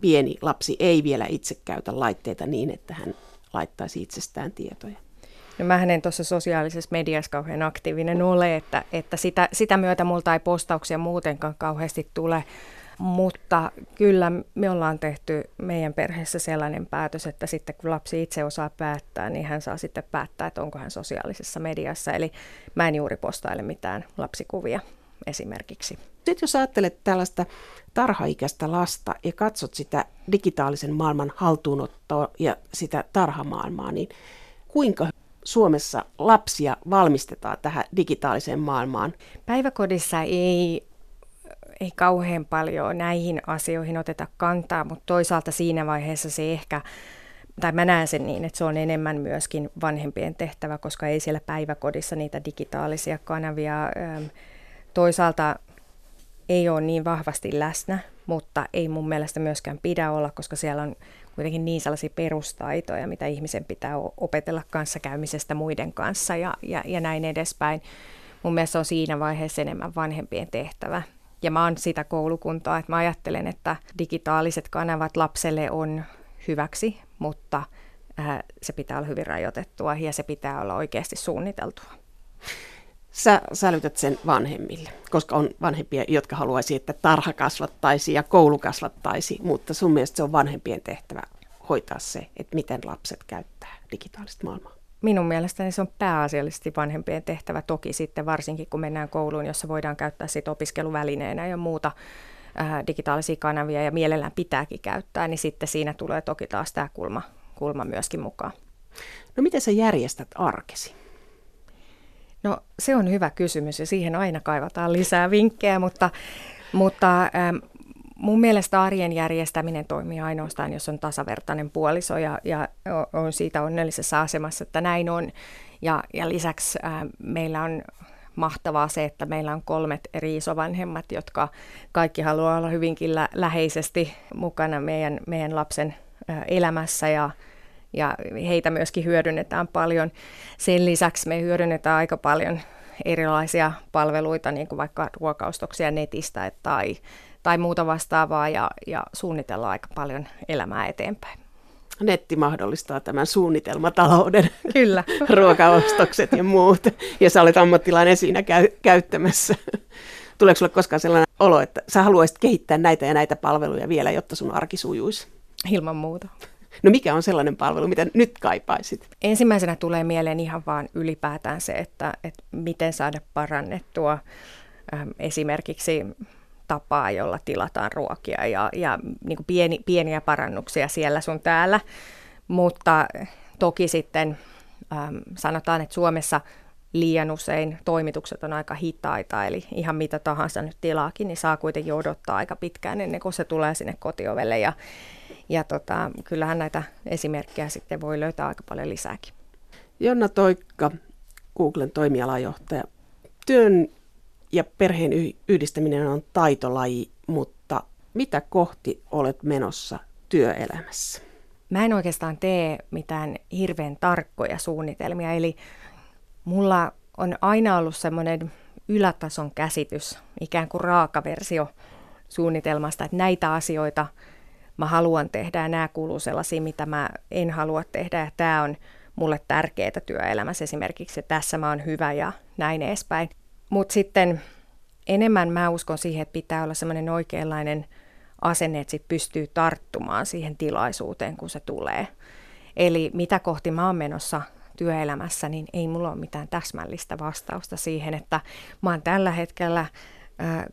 pieni lapsi ei vielä itse käytä laitteita niin, että hän laittaisi itsestään tietoja? No mä en tuossa sosiaalisessa mediassa kauhean aktiivinen ole, että, että sitä, sitä myötä multa ei postauksia muutenkaan kauheasti tule. Mutta kyllä me ollaan tehty meidän perheessä sellainen päätös, että sitten kun lapsi itse osaa päättää, niin hän saa sitten päättää, että onko hän sosiaalisessa mediassa. Eli mä en juuri postaile mitään lapsikuvia esimerkiksi. Sitten jos ajattelet tällaista tarhaikäistä lasta ja katsot sitä digitaalisen maailman haltuunottoa ja sitä tarhamaailmaa, niin kuinka Suomessa lapsia valmistetaan tähän digitaaliseen maailmaan? Päiväkodissa ei, ei kauhean paljon näihin asioihin oteta kantaa, mutta toisaalta siinä vaiheessa se ehkä, tai mä näen sen niin, että se on enemmän myöskin vanhempien tehtävä, koska ei siellä päiväkodissa niitä digitaalisia kanavia toisaalta ei ole niin vahvasti läsnä, mutta ei mun mielestä myöskään pidä olla, koska siellä on kuitenkin niin sellaisia perustaitoja, mitä ihmisen pitää opetella kanssakäymisestä muiden kanssa ja, ja, ja näin edespäin. Mun mielestä on siinä vaiheessa enemmän vanhempien tehtävä. Ja mä oon sitä koulukuntaa, että mä ajattelen, että digitaaliset kanavat lapselle on hyväksi, mutta äh, se pitää olla hyvin rajoitettua ja se pitää olla oikeasti suunniteltua sä sälytät sen vanhemmille, koska on vanhempia, jotka haluaisi, että tarha kasvattaisi ja koulu kasvattaisi, mutta sun mielestä se on vanhempien tehtävä hoitaa se, että miten lapset käyttää digitaalista maailmaa. Minun mielestäni se on pääasiallisesti vanhempien tehtävä, toki sitten varsinkin kun mennään kouluun, jossa voidaan käyttää sit opiskeluvälineenä ja muuta ää, digitaalisia kanavia ja mielellään pitääkin käyttää, niin sitten siinä tulee toki taas tämä kulma, kulma myöskin mukaan. No miten sä järjestät arkesi? No se on hyvä kysymys ja siihen aina kaivataan lisää vinkkejä, mutta, mutta ähm, mun mielestä arjen järjestäminen toimii ainoastaan, jos on tasavertainen puoliso ja, ja on siitä onnellisessa asemassa, että näin on. Ja, ja lisäksi äh, meillä on mahtavaa se, että meillä on kolmet eri isovanhemmat, jotka kaikki haluaa olla hyvinkin lä- läheisesti mukana meidän, meidän lapsen äh, elämässä ja, ja heitä myöskin hyödynnetään paljon. Sen lisäksi me hyödynnetään aika paljon erilaisia palveluita, niin kuin vaikka ruokaustoksia netistä tai, tai muuta vastaavaa, ja, ja suunnitellaan aika paljon elämää eteenpäin. Netti mahdollistaa tämän suunnitelmatalouden, *laughs* Kyllä. *laughs* ruokaostokset ja muut, ja sä olet ammattilainen siinä käy- käyttämässä. Tuleeko sulle koskaan sellainen olo, että sä haluaisit kehittää näitä ja näitä palveluja vielä, jotta sun arki sujuisi? Ilman muuta. No mikä on sellainen palvelu, mitä nyt kaipaisit? Ensimmäisenä tulee mieleen ihan vaan ylipäätään se, että, että miten saada parannettua esimerkiksi tapaa, jolla tilataan ruokia ja, ja niin pieni, pieniä parannuksia siellä sun täällä. Mutta toki sitten sanotaan, että Suomessa liian usein toimitukset on aika hitaita, eli ihan mitä tahansa nyt tilaakin, niin saa kuitenkin odottaa aika pitkään ennen kuin se tulee sinne kotiovelle. Ja, ja tota, kyllähän näitä esimerkkejä sitten voi löytää aika paljon lisääkin. Jonna Toikka, Googlen toimialajohtaja. Työn ja perheen yhdistäminen on taitolaji, mutta mitä kohti olet menossa työelämässä? Mä en oikeastaan tee mitään hirveän tarkkoja suunnitelmia, eli mulla on aina ollut semmoinen ylätason käsitys, ikään kuin raakaversio suunnitelmasta, että näitä asioita mä haluan tehdä ja nämä kuuluu sellaisiin, mitä mä en halua tehdä ja tämä on mulle tärkeää työelämässä esimerkiksi, että tässä mä oon hyvä ja näin edespäin. Mutta sitten enemmän mä uskon siihen, että pitää olla semmoinen oikeanlainen asenne, että sit pystyy tarttumaan siihen tilaisuuteen, kun se tulee. Eli mitä kohti mä oon menossa työelämässä, niin ei mulla ole mitään täsmällistä vastausta siihen, että mä oon tällä hetkellä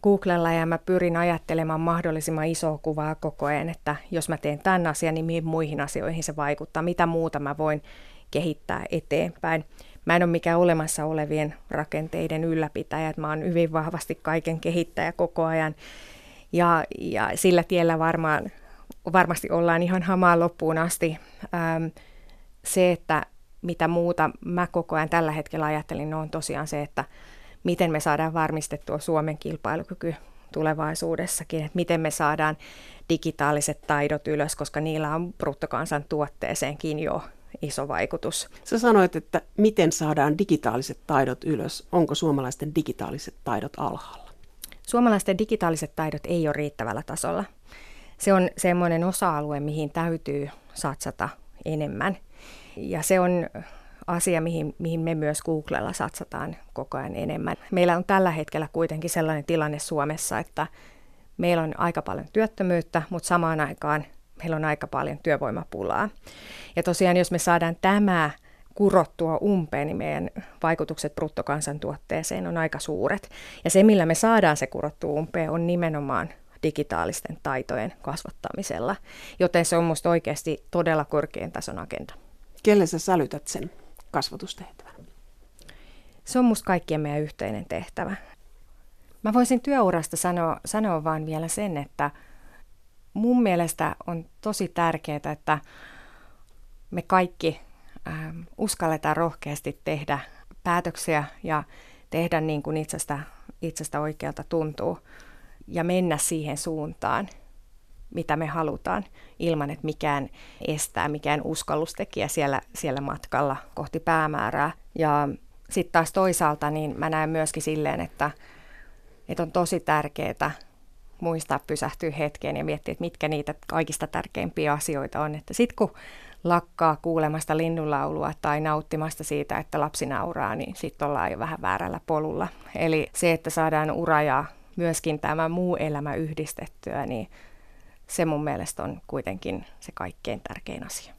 Googlella ja mä pyrin ajattelemaan mahdollisimman isoa kuvaa koko ajan, että jos mä teen tämän asian, niin mihin muihin asioihin se vaikuttaa, mitä muuta mä voin kehittää eteenpäin. Mä en ole mikään olemassa olevien rakenteiden ylläpitäjä, että mä oon hyvin vahvasti kaiken kehittäjä koko ajan. Ja, ja sillä tiellä varmaan, varmasti ollaan ihan hamaan loppuun asti. Ähm, se, että mitä muuta mä koko ajan tällä hetkellä ajattelin, on tosiaan se, että miten me saadaan varmistettua Suomen kilpailukyky tulevaisuudessakin, että miten me saadaan digitaaliset taidot ylös, koska niillä on bruttokansantuotteeseenkin jo iso vaikutus. Sä sanoit, että miten saadaan digitaaliset taidot ylös. Onko suomalaisten digitaaliset taidot alhaalla? Suomalaisten digitaaliset taidot ei ole riittävällä tasolla. Se on semmoinen osa-alue, mihin täytyy satsata enemmän. Ja se on asia, mihin, mihin me myös Googlella satsataan koko ajan enemmän. Meillä on tällä hetkellä kuitenkin sellainen tilanne Suomessa, että meillä on aika paljon työttömyyttä, mutta samaan aikaan meillä on aika paljon työvoimapulaa. Ja tosiaan, jos me saadaan tämä kurottua umpeen, niin meidän vaikutukset bruttokansantuotteeseen on aika suuret. Ja se, millä me saadaan se kurottua umpeen, on nimenomaan digitaalisten taitojen kasvattamisella. Joten se on minusta oikeasti todella korkean tason agenda. Kelle sä sälytät sen kasvatustehtävän? Se on minusta kaikkien meidän yhteinen tehtävä. Mä voisin työurasta sanoa, sanoa vaan vielä sen, että mun mielestä on tosi tärkeää, että me kaikki ähm, uskalletaan rohkeasti tehdä päätöksiä ja tehdä niin kuin itsestä, itsestä oikealta tuntuu ja mennä siihen suuntaan, mitä me halutaan, ilman että mikään estää, mikään uskallustekijä siellä, siellä matkalla kohti päämäärää. Ja sitten taas toisaalta niin mä näen myöskin silleen, että, että on tosi tärkeää muistaa pysähtyä hetkeen ja miettiä, että mitkä niitä kaikista tärkeimpiä asioita on. Että sitten kun lakkaa kuulemasta linnunlaulua tai nauttimasta siitä, että lapsi nauraa, niin sitten ollaan jo vähän väärällä polulla. Eli se, että saadaan ura ja myöskin tämä muu elämä yhdistettyä, niin se mun mielestä on kuitenkin se kaikkein tärkein asia.